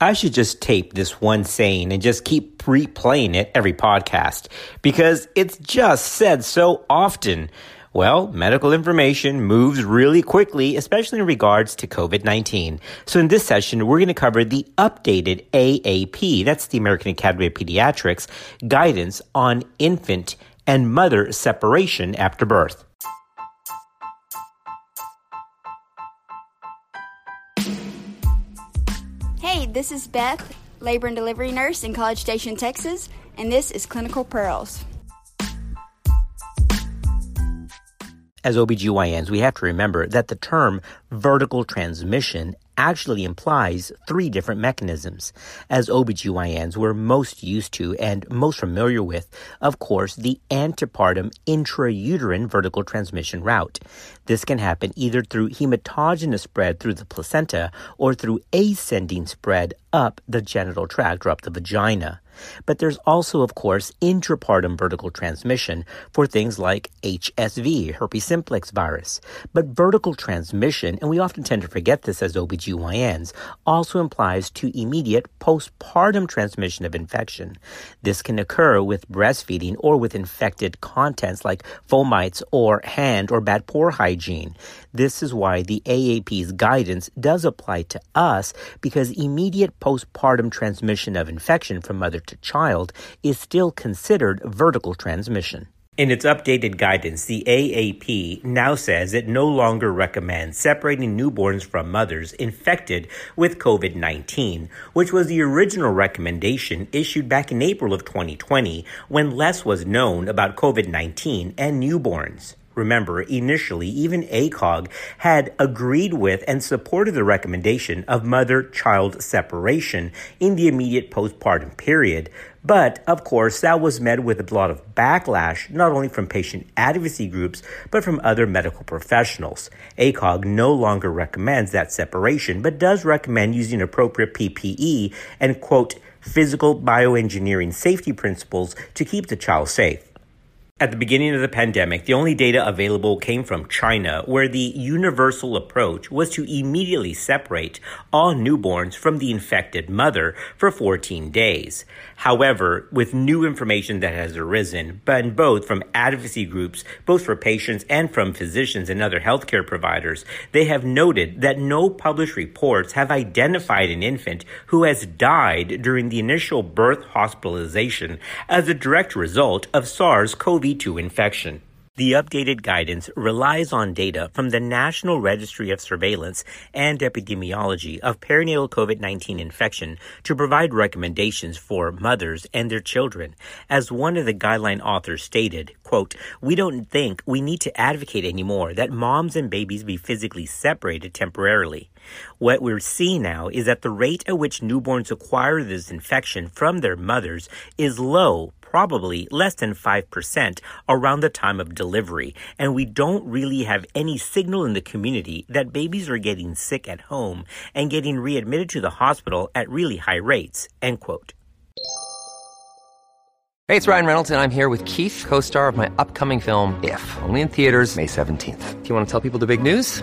I should just tape this one saying and just keep replaying it every podcast because it's just said so often. Well, medical information moves really quickly, especially in regards to COVID 19. So, in this session, we're going to cover the updated AAP, that's the American Academy of Pediatrics, guidance on infant and mother separation after birth. Hey, this is Beth, labor and delivery nurse in College Station, Texas, and this is Clinical Pearls. As OBGYNs, we have to remember that the term vertical transmission actually implies three different mechanisms. As OBGYNs, we're most used to and most familiar with, of course, the antepartum intrauterine vertical transmission route. This can happen either through hematogenous spread through the placenta or through ascending spread up the genital tract or up the vagina. But there's also, of course, intrapartum vertical transmission for things like HSV, herpes simplex virus. But vertical transmission, and we often tend to forget this as OBGYNs, also implies to immediate postpartum transmission of infection. This can occur with breastfeeding or with infected contents like fomites or hand or bad poor hygiene. This is why the AAP's guidance does apply to us because immediate postpartum transmission of infection from mother to child is still considered vertical transmission. In its updated guidance, the AAP now says it no longer recommends separating newborns from mothers infected with COVID 19, which was the original recommendation issued back in April of 2020 when less was known about COVID 19 and newborns. Remember, initially, even ACOG had agreed with and supported the recommendation of mother child separation in the immediate postpartum period. But, of course, that was met with a lot of backlash, not only from patient advocacy groups, but from other medical professionals. ACOG no longer recommends that separation, but does recommend using appropriate PPE and, quote, physical bioengineering safety principles to keep the child safe. At the beginning of the pandemic, the only data available came from China, where the universal approach was to immediately separate all newborns from the infected mother for 14 days. However, with new information that has arisen, but both from advocacy groups, both for patients and from physicians and other healthcare providers, they have noted that no published reports have identified an infant who has died during the initial birth hospitalization as a direct result of SARS 2 infection. The updated guidance relies on data from the National Registry of Surveillance and Epidemiology of Perinatal COVID 19 infection to provide recommendations for mothers and their children. As one of the guideline authors stated, quote, We don't think we need to advocate anymore that moms and babies be physically separated temporarily. What we're seeing now is that the rate at which newborns acquire this infection from their mothers is low probably less than 5% around the time of delivery, and we don't really have any signal in the community that babies are getting sick at home and getting readmitted to the hospital at really high rates. End quote. Hey, it's Ryan Reynolds, and I'm here with Keith, co star of my upcoming film, If, only in theaters, May 17th. Do you want to tell people the big news?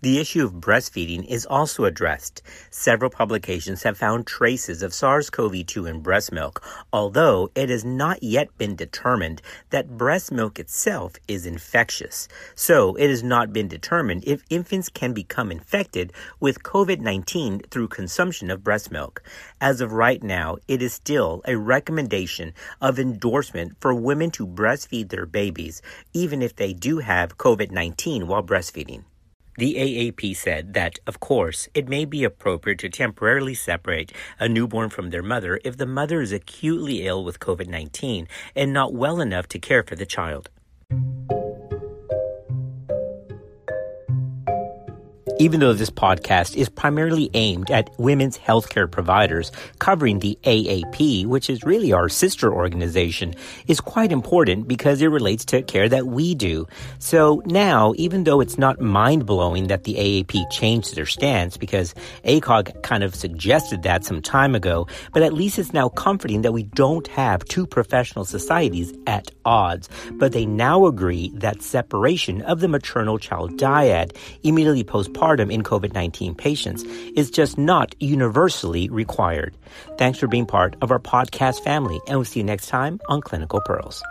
The issue of breastfeeding is also addressed. Several publications have found traces of SARS CoV 2 in breast milk, although it has not yet been determined that breast milk itself is infectious. So it has not been determined if infants can become infected with COVID 19 through consumption of breast milk. As of right now, it is still a recommendation of endorsement for women to breastfeed their babies, even if they do have COVID 19 while breastfeeding. The AAP said that, of course, it may be appropriate to temporarily separate a newborn from their mother if the mother is acutely ill with COVID 19 and not well enough to care for the child. Even though this podcast is primarily aimed at women's healthcare providers, covering the AAP, which is really our sister organization, is quite important because it relates to care that we do. So now, even though it's not mind blowing that the AAP changed their stance because ACOG kind of suggested that some time ago, but at least it's now comforting that we don't have two professional societies at odds. But they now agree that separation of the maternal child dyad immediately postpartum postpartum in COVID 19 patients is just not universally required. Thanks for being part of our podcast family, and we'll see you next time on Clinical Pearls.